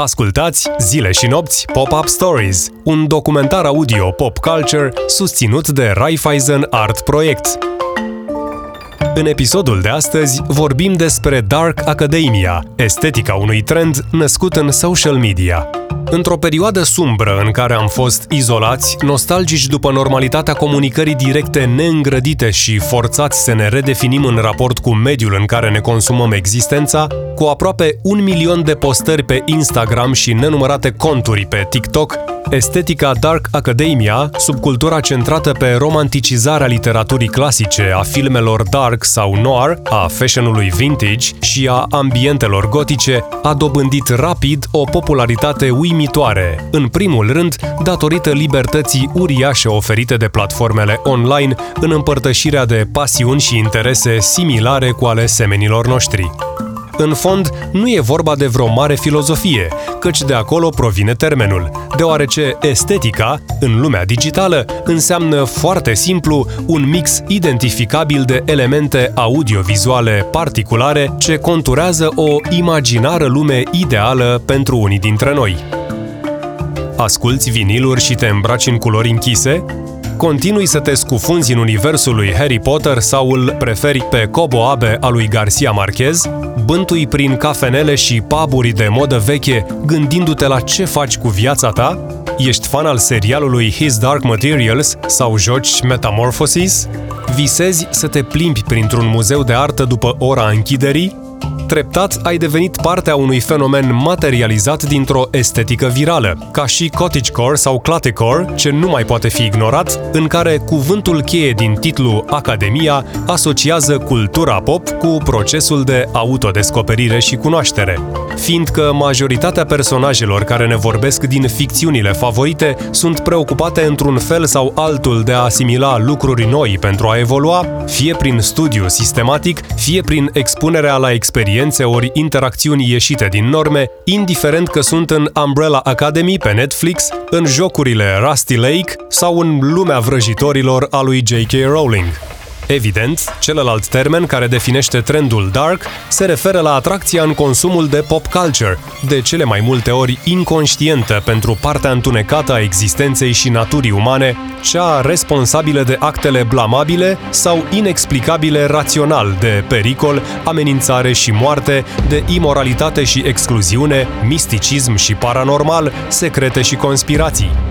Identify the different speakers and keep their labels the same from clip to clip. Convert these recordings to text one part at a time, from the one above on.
Speaker 1: Ascultați Zile și nopți Pop-Up Stories, un documentar audio pop culture susținut de Raiffeisen Art Project. În episodul de astăzi vorbim despre Dark Academia, estetica unui trend născut în social media. Într-o perioadă sumbră în care am fost izolați, nostalgici după normalitatea comunicării directe neîngrădite și forțați să ne redefinim în raport cu mediul în care ne consumăm existența, cu aproape un milion de postări pe Instagram și nenumărate conturi pe TikTok, estetica Dark Academia, subcultura centrată pe romanticizarea literaturii clasice, a filmelor dark sau noir, a fashionului vintage și a ambientelor gotice, a dobândit rapid o popularitate uimitoare, în primul rând datorită libertății uriașe oferite de platformele online în împărtășirea de pasiuni și interese similare cu ale semenilor noștri. În fond, nu e vorba de vreo mare filozofie, căci de acolo provine termenul, deoarece estetica, în lumea digitală, înseamnă foarte simplu un mix identificabil de elemente audiovizuale particulare ce conturează o imaginară lume ideală pentru unii dintre noi. Asculți viniluri și te îmbraci în culori închise? Continui să te scufunzi în universul lui Harry Potter sau îl preferi pe Cobo Abe al lui Garcia Marquez? Bântui prin cafenele și paburi de modă veche, gândindu-te la ce faci cu viața ta? Ești fan al serialului His Dark Materials sau joci Metamorphosis? Visezi să te plimbi printr-un muzeu de artă după ora închiderii? Treptat ai devenit parte a unui fenomen materializat dintr-o estetică virală, ca și cottagecore sau cluttercore, ce nu mai poate fi ignorat, în care cuvântul cheie din titlu Academia asociază cultura pop cu procesul de autodescoperire și cunoaștere. Fiindcă majoritatea personajelor care ne vorbesc din ficțiunile favorite sunt preocupate într-un fel sau altul de a asimila lucruri noi pentru a evolua, fie prin studiu sistematic, fie prin expunerea la experiență experiențe ori interacțiuni ieșite din norme, indiferent că sunt în Umbrella Academy pe Netflix, în jocurile Rusty Lake sau în lumea vrăjitorilor a lui J.K. Rowling. Evident, celălalt termen care definește trendul dark se referă la atracția în consumul de pop culture, de cele mai multe ori inconștientă pentru partea întunecată a existenței și naturii umane, cea responsabilă de actele blamabile sau inexplicabile rațional de pericol, amenințare și moarte, de imoralitate și excluziune, misticism și paranormal, secrete și conspirații.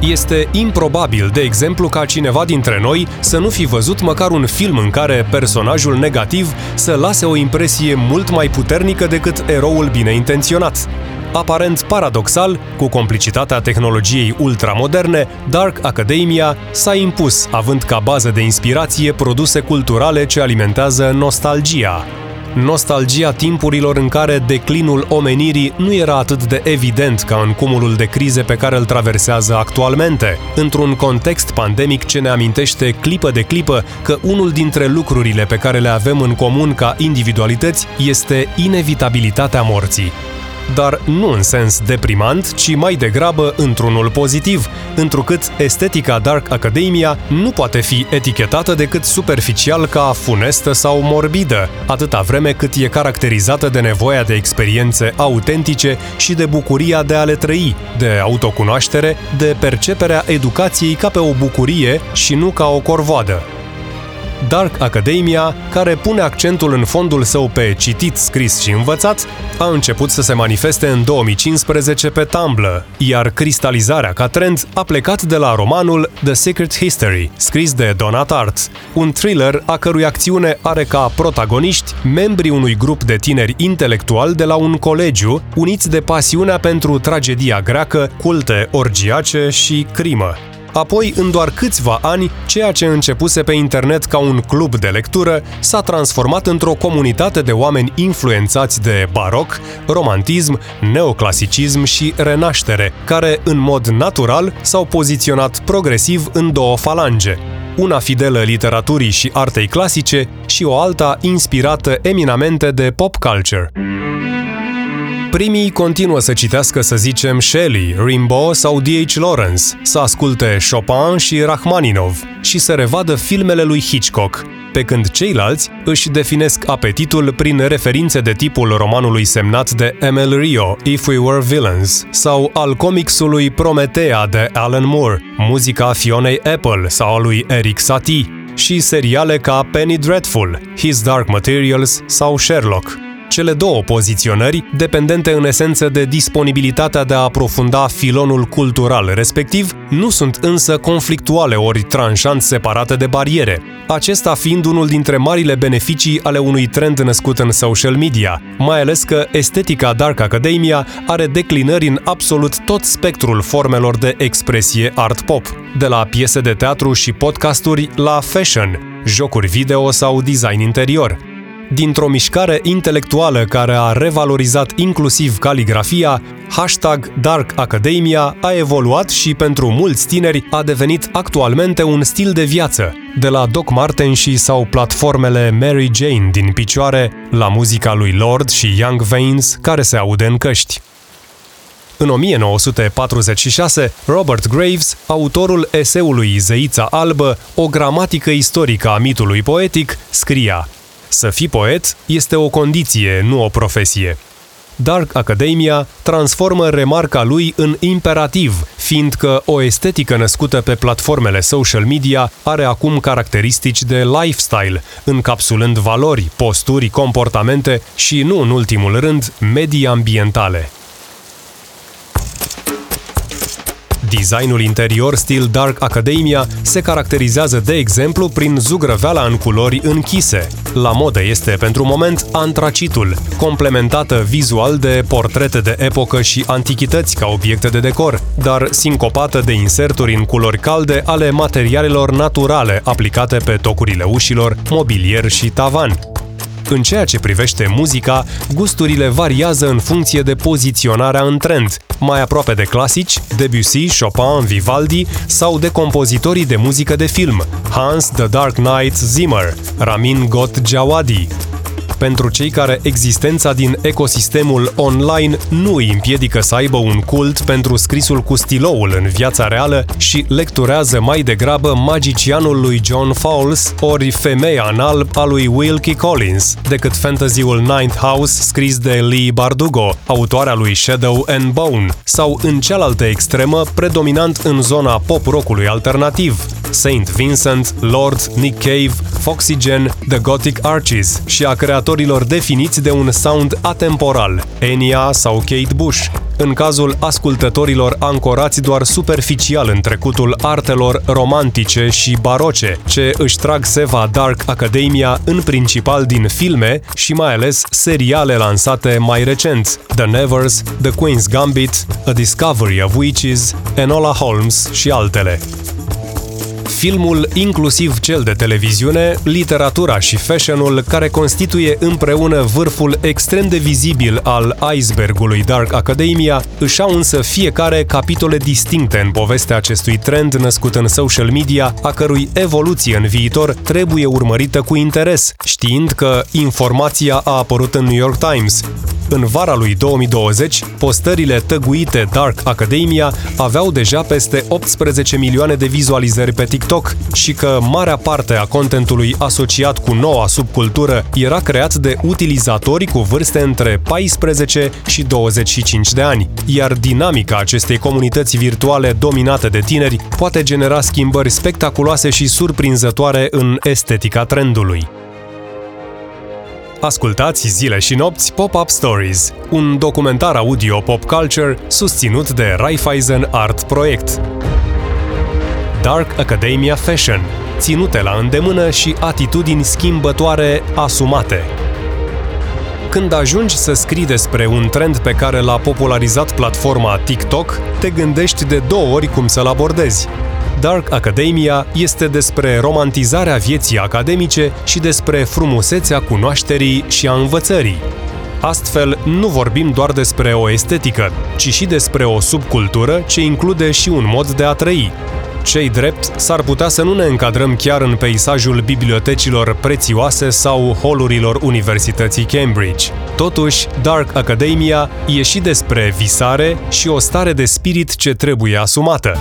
Speaker 1: Este improbabil, de exemplu, ca cineva dintre noi să nu fi văzut măcar un film în care personajul negativ să lase o impresie mult mai puternică decât eroul bine intenționat. Aparent paradoxal, cu complicitatea tehnologiei ultramoderne, Dark Academia s-a impus, având ca bază de inspirație produse culturale ce alimentează nostalgia, nostalgia timpurilor în care declinul omenirii nu era atât de evident ca în cumulul de crize pe care îl traversează actualmente, într-un context pandemic ce ne amintește clipă de clipă că unul dintre lucrurile pe care le avem în comun ca individualități este inevitabilitatea morții dar nu în sens deprimant, ci mai degrabă într-unul pozitiv, întrucât estetica Dark Academia nu poate fi etichetată decât superficial ca funestă sau morbidă, atâta vreme cât e caracterizată de nevoia de experiențe autentice și de bucuria de a le trăi, de autocunoaștere, de perceperea educației ca pe o bucurie și nu ca o corvoadă. Dark Academia, care pune accentul în fondul său pe citit, scris și învățat, a început să se manifeste în 2015 pe Tumblr, iar cristalizarea ca trend a plecat de la romanul The Secret History, scris de Donat Art, un thriller a cărui acțiune are ca protagoniști membrii unui grup de tineri intelectuali de la un colegiu, uniți de pasiunea pentru tragedia greacă, culte orgiace și crimă. Apoi, în doar câțiva ani, ceea ce începuse pe internet ca un club de lectură s-a transformat într-o comunitate de oameni influențați de baroc, romantism, neoclasicism și renaștere, care, în mod natural, s-au poziționat progresiv în două falange una fidelă literaturii și artei clasice și o alta inspirată eminamente de pop culture. Primii continuă să citească, să zicem, Shelley, Rimbaud sau D.H. Lawrence, să asculte Chopin și Rachmaninov și să revadă filmele lui Hitchcock, pe când ceilalți își definesc apetitul prin referințe de tipul romanului semnat de Emil Rio, If We Were Villains, sau al comicsului Prometea de Alan Moore, muzica Fionei Apple sau a lui Eric Satie, și seriale ca Penny Dreadful, His Dark Materials sau Sherlock cele două poziționări, dependente în esență de disponibilitatea de a aprofunda filonul cultural respectiv, nu sunt însă conflictuale ori tranșant separate de bariere, acesta fiind unul dintre marile beneficii ale unui trend născut în social media, mai ales că estetica Dark Academia are declinări în absolut tot spectrul formelor de expresie art pop, de la piese de teatru și podcasturi la fashion, jocuri video sau design interior dintr-o mișcare intelectuală care a revalorizat inclusiv caligrafia, hashtag Dark Academia a evoluat și pentru mulți tineri a devenit actualmente un stil de viață, de la Doc Marten și sau platformele Mary Jane din picioare, la muzica lui Lord și Young Veins care se aude în căști. În 1946, Robert Graves, autorul eseului Zeița Albă, o gramatică istorică a mitului poetic, scria să fii poet este o condiție, nu o profesie. Dark Academia transformă remarca lui în imperativ, fiindcă o estetică născută pe platformele social media are acum caracteristici de lifestyle, încapsulând valori, posturi, comportamente și, nu în ultimul rând, medii ambientale. Designul interior stil Dark Academia se caracterizează, de exemplu, prin zugrăveala în culori închise. La modă este, pentru moment, antracitul, complementată vizual de portrete de epocă și antichități ca obiecte de decor, dar sincopată de inserturi în culori calde ale materialelor naturale aplicate pe tocurile ușilor, mobilier și tavan. În ceea ce privește muzica, gusturile variază în funcție de poziționarea în trend, mai aproape de clasici, Debussy, Chopin, Vivaldi sau de compozitorii de muzică de film, Hans The Dark Knight Zimmer, Ramin Got Jawadi, pentru cei care existența din ecosistemul online nu îi împiedică să aibă un cult pentru scrisul cu stiloul în viața reală și lecturează mai degrabă magicianul lui John Fowles ori femeia în alb a lui Wilkie Collins, decât fantasyul Ninth House scris de Lee Bardugo, autoarea lui Shadow and Bone, sau în cealaltă extremă, predominant în zona pop-rockului alternativ, Saint Vincent, Lord, Nick Cave, Foxygen, The Gothic Arches și a creatorilor definiți de un sound atemporal, Enya sau Kate Bush, în cazul ascultătorilor ancorați doar superficial în trecutul artelor romantice și baroce, ce își trag seva Dark Academia în principal din filme și mai ales seriale lansate mai recent, The Nevers, The Queen's Gambit, A Discovery of Witches, Enola Holmes și altele filmul, inclusiv cel de televiziune, literatura și fashionul care constituie împreună vârful extrem de vizibil al icebergului Dark Academia, își au însă fiecare capitole distincte în povestea acestui trend născut în social media, a cărui evoluție în viitor trebuie urmărită cu interes, știind că informația a apărut în New York Times, în vara lui 2020, postările tăguite Dark Academia aveau deja peste 18 milioane de vizualizări pe TikTok și că marea parte a contentului asociat cu noua subcultură era creat de utilizatori cu vârste între 14 și 25 de ani, iar dinamica acestei comunități virtuale dominate de tineri poate genera schimbări spectaculoase și surprinzătoare în estetica trendului. Ascultați zile și nopți Pop-Up Stories, un documentar audio pop culture susținut de Raiffeisen Art Project. Dark Academia Fashion, ținute la îndemână și atitudini schimbătoare asumate. Când ajungi să scrii despre un trend pe care l-a popularizat platforma TikTok, te gândești de două ori cum să-l abordezi. Dark Academia este despre romantizarea vieții academice și despre frumusețea cunoașterii și a învățării. Astfel, nu vorbim doar despre o estetică, ci și despre o subcultură ce include și un mod de a trăi. Cei drept, s-ar putea să nu ne încadrăm chiar în peisajul bibliotecilor prețioase sau holurilor Universității Cambridge. Totuși, Dark Academia e și despre visare și o stare de spirit ce trebuie asumată.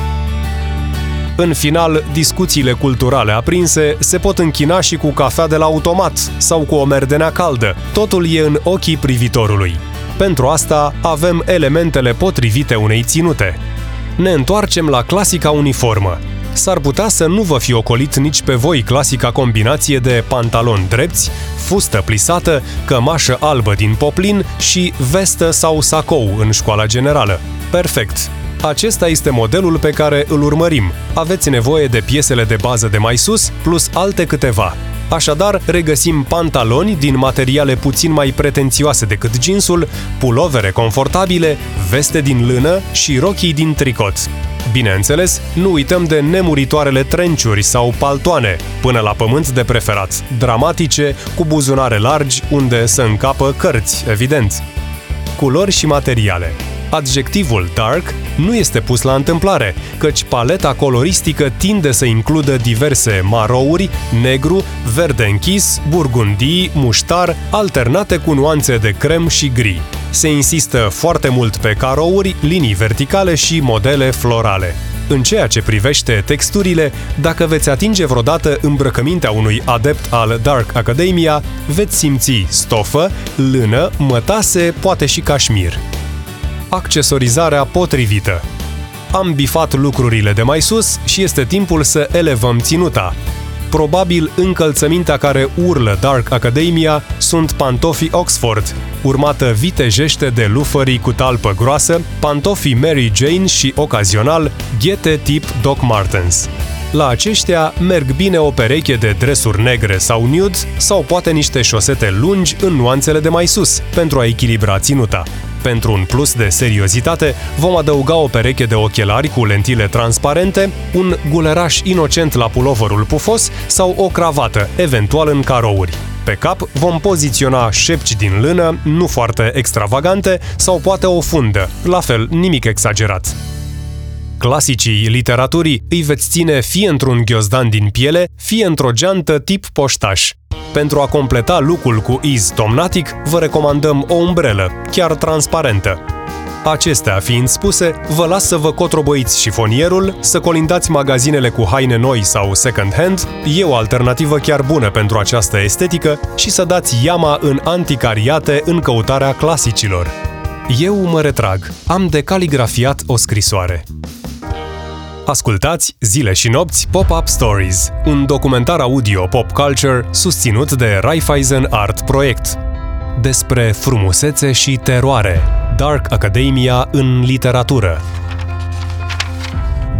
Speaker 1: În final, discuțiile culturale aprinse se pot închina și cu cafea de la automat sau cu o merdenea caldă. Totul e în ochii privitorului. Pentru asta avem elementele potrivite unei ținute. Ne întoarcem la clasica uniformă. S-ar putea să nu vă fi ocolit nici pe voi clasica combinație de pantaloni drepți, fustă plisată, cămașă albă din poplin și vestă sau sacou în școala generală. Perfect! Acesta este modelul pe care îl urmărim. Aveți nevoie de piesele de bază de mai sus, plus alte câteva. Așadar, regăsim pantaloni din materiale puțin mai pretențioase decât jeansul, pulovere confortabile, veste din lână și rochii din tricot. Bineînțeles, nu uităm de nemuritoarele trenciuri sau paltoane, până la pământ de preferat, dramatice, cu buzunare largi, unde să încapă cărți, evident. Culori și materiale adjectivul dark nu este pus la întâmplare, căci paleta coloristică tinde să includă diverse marouri, negru, verde închis, burgundii, muștar, alternate cu nuanțe de crem și gri. Se insistă foarte mult pe carouri, linii verticale și modele florale. În ceea ce privește texturile, dacă veți atinge vreodată îmbrăcămintea unui adept al Dark Academia, veți simți stofă, lână, mătase, poate și cașmir accesorizarea potrivită. Am bifat lucrurile de mai sus și este timpul să elevăm ținuta. Probabil încălțămintea care urlă Dark Academia sunt pantofii Oxford, urmată vitejește de lufării cu talpă groasă, pantofii Mary Jane și, ocazional, ghete tip Doc Martens. La aceștia merg bine o pereche de dresuri negre sau nude sau poate niște șosete lungi în nuanțele de mai sus, pentru a echilibra ținuta. Pentru un plus de seriozitate, vom adăuga o pereche de ochelari cu lentile transparente, un guleraș inocent la puloverul pufos sau o cravată, eventual în carouri. Pe cap vom poziționa șepci din lână, nu foarte extravagante, sau poate o fundă, la fel, nimic exagerat. Clasicii literaturii îi veți ține fie într-un ghiozdan din piele, fie într-o geantă tip poștaș. Pentru a completa lucrul cu iz tomnatic, vă recomandăm o umbrelă, chiar transparentă. Acestea fiind spuse, vă las să vă cotrobăiți șifonierul, să colindați magazinele cu haine noi sau second-hand, e o alternativă chiar bună pentru această estetică, și să dați iama în anticariate în căutarea clasicilor. Eu mă retrag, am decaligrafiat o scrisoare. Ascultați Zile și nopți Pop-Up Stories, un documentar audio pop culture susținut de Raiffeisen Art Project. Despre frumusețe și teroare, Dark Academia în literatură,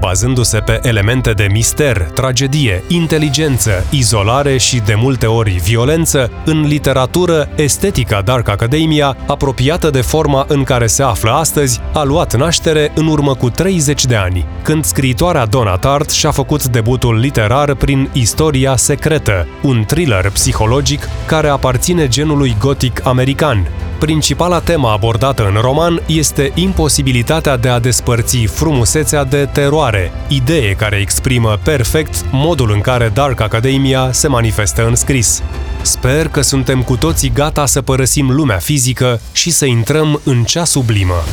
Speaker 1: bazându-se pe elemente de mister, tragedie, inteligență, izolare și de multe ori violență, în literatură, estetica Dark Academia, apropiată de forma în care se află astăzi, a luat naștere în urmă cu 30 de ani, când scriitoarea Donna Tartt și-a făcut debutul literar prin Istoria Secretă, un thriller psihologic care aparține genului gotic american, Principala temă abordată în roman este imposibilitatea de a despărți frumusețea de teroare, idee care exprimă perfect modul în care Dark Academia se manifestă în scris. Sper că suntem cu toții gata să părăsim lumea fizică și să intrăm în cea sublimă.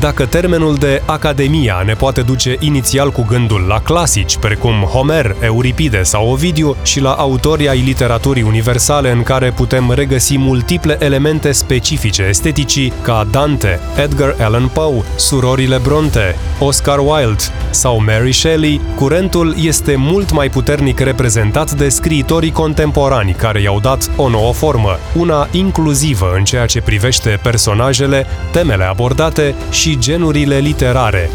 Speaker 1: Dacă termenul de academia ne poate duce inițial cu gândul la clasici, precum Homer, Euripide sau Ovidiu, și la autorii ai literaturii universale în care putem regăsi multiple elemente specifice esteticii, ca Dante, Edgar Allan Poe, surorile Bronte, Oscar Wilde sau Mary Shelley, curentul este mult mai puternic reprezentat de scriitorii contemporani care i-au dat o nouă formă, una inclusivă în ceea ce privește personajele, temele abordate și genurile literare.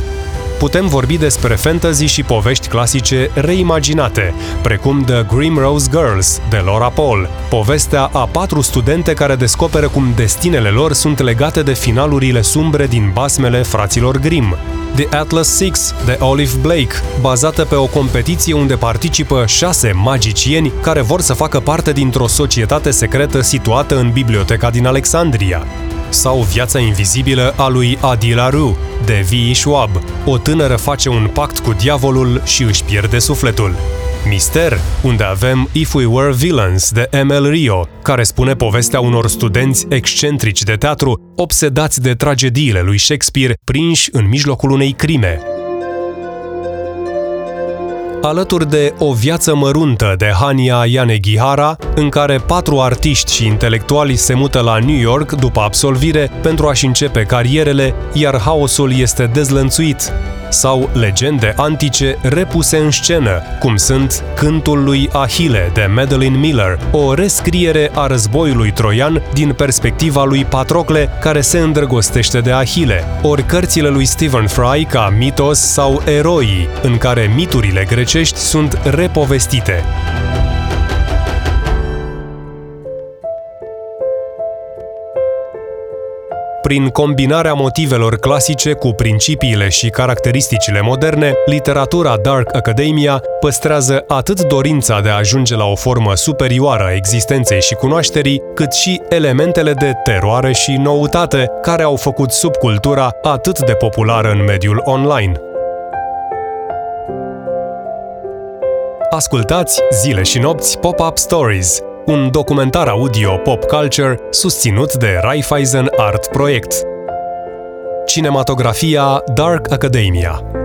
Speaker 1: Putem vorbi despre fantasy și povești clasice reimaginate, precum The Grim Rose Girls de Laura Paul, povestea a patru studente care descoperă cum destinele lor sunt legate de finalurile sumbre din basmele fraților Grimm, The Atlas Six de Olive Blake, bazată pe o competiție unde participă șase magicieni care vor să facă parte dintr-o societate secretă situată în biblioteca din Alexandria. Sau Viața invizibilă a lui Adila Ru, de V. Schwab. O tânără face un pact cu diavolul și își pierde sufletul. Mister, unde avem If We Were Villains de ML Rio, care spune povestea unor studenți excentrici de teatru, obsedați de tragediile lui Shakespeare, prinși în mijlocul unei crime alături de O viață măruntă de Hania Yanegihara, în care patru artiști și intelectuali se mută la New York după absolvire pentru a-și începe carierele, iar haosul este dezlănțuit, sau legende antice repuse în scenă, cum sunt Cântul lui Ahile de Madeline Miller, o rescriere a războiului troian din perspectiva lui Patrocle care se îndrăgostește de Ahile, ori cărțile lui Stephen Fry ca Mitos sau Eroi, în care miturile grecești sunt repovestite. Prin combinarea motivelor clasice cu principiile și caracteristicile moderne, literatura Dark Academia păstrează atât dorința de a ajunge la o formă superioară a existenței și cunoașterii, cât și elementele de teroare și noutate care au făcut subcultura atât de populară în mediul online. Ascultați zile și nopți Pop-Up Stories, un documentar audio pop culture susținut de Raiffeisen Art Project. Cinematografia Dark Academia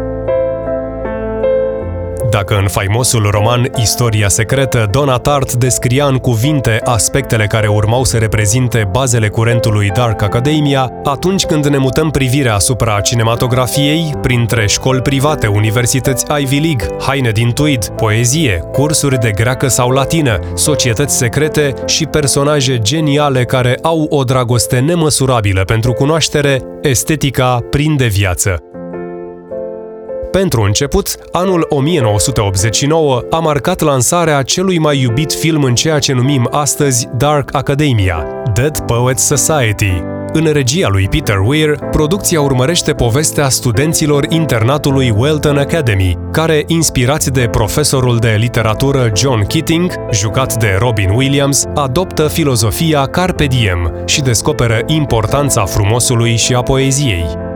Speaker 1: dacă în faimosul roman Istoria secretă, Donna Tart descria în cuvinte aspectele care urmau să reprezinte bazele curentului Dark Academia, atunci când ne mutăm privirea asupra cinematografiei, printre școli private, universități Ivy League, haine din tweed, poezie, cursuri de greacă sau latină, societăți secrete și personaje geniale care au o dragoste nemăsurabilă pentru cunoaștere, estetica prinde viață. Pentru început, anul 1989 a marcat lansarea celui mai iubit film în ceea ce numim astăzi Dark Academia, Dead Poets Society, în regia lui Peter Weir, producția urmărește povestea studenților internatului Welton Academy, care, inspirați de profesorul de literatură John Keating, jucat de Robin Williams, adoptă filozofia Carpe Diem și descoperă importanța frumosului și a poeziei.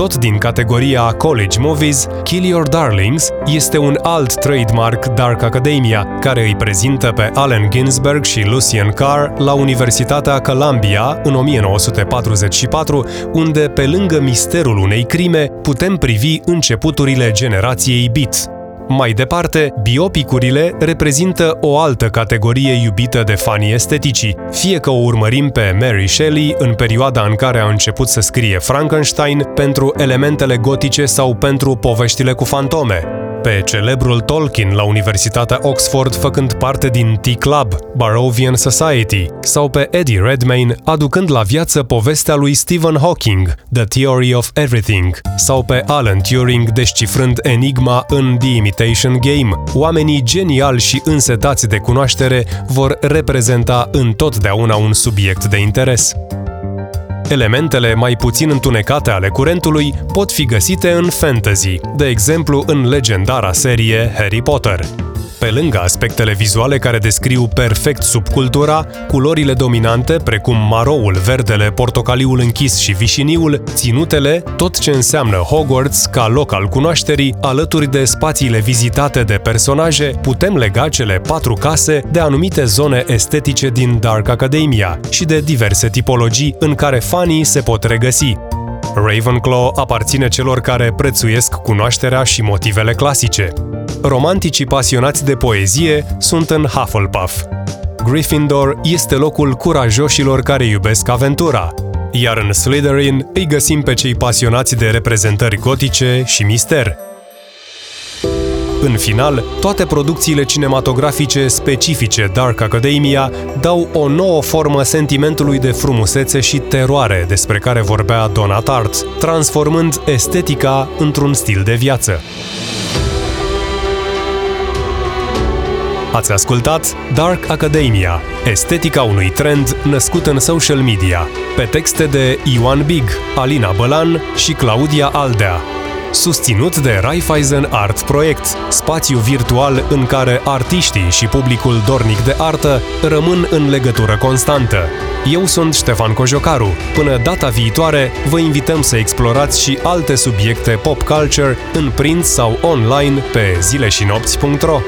Speaker 1: Tot din categoria College Movies, Kill Your Darlings este un alt trademark Dark Academia, care îi prezintă pe Allen Ginsberg și Lucien Carr la Universitatea Columbia în 1944, unde, pe lângă misterul unei crime, putem privi începuturile generației Beat. Mai departe, biopicurile reprezintă o altă categorie iubită de fanii esteticii, fie că o urmărim pe Mary Shelley în perioada în care a început să scrie Frankenstein pentru elementele gotice sau pentru poveștile cu fantome, pe celebrul Tolkien la Universitatea Oxford făcând parte din T-Club, Barovian Society, sau pe Eddie Redmayne aducând la viață povestea lui Stephen Hawking, The Theory of Everything, sau pe Alan Turing descifrând enigma în The Imitation Game. Oamenii geniali și însetați de cunoaștere vor reprezenta întotdeauna un subiect de interes. Elementele mai puțin întunecate ale curentului pot fi găsite în fantasy, de exemplu în legendara serie Harry Potter. Pe lângă aspectele vizuale care descriu perfect subcultura, culorile dominante, precum maroul, verdele, portocaliul închis și vișiniul, ținutele, tot ce înseamnă Hogwarts ca loc al cunoașterii, alături de spațiile vizitate de personaje, putem lega cele patru case de anumite zone estetice din Dark Academia și de diverse tipologii în care fanii se pot regăsi, Ravenclaw aparține celor care prețuiesc cunoașterea și motivele clasice. Romanticii pasionați de poezie sunt în Hufflepuff. Gryffindor este locul curajoșilor care iubesc aventura, iar în Slytherin îi găsim pe cei pasionați de reprezentări gotice și mister. În final, toate producțiile cinematografice specifice Dark Academia dau o nouă formă sentimentului de frumusețe și teroare despre care vorbea Donna Tartt, transformând estetica într-un stil de viață. Ați ascultat Dark Academia, estetica unui trend născut în social media, pe texte de Ioan Big, Alina Bălan și Claudia Aldea. susținut de Raiffeisen Art Project, spațiu virtual în care artiștii și publicul dornic de artă rămân în legătură constantă. Eu sunt Ștefan Cojocaru. Până data viitoare, vă invităm să explorați și alte subiecte pop culture în print sau online pe zileșinopți.ro.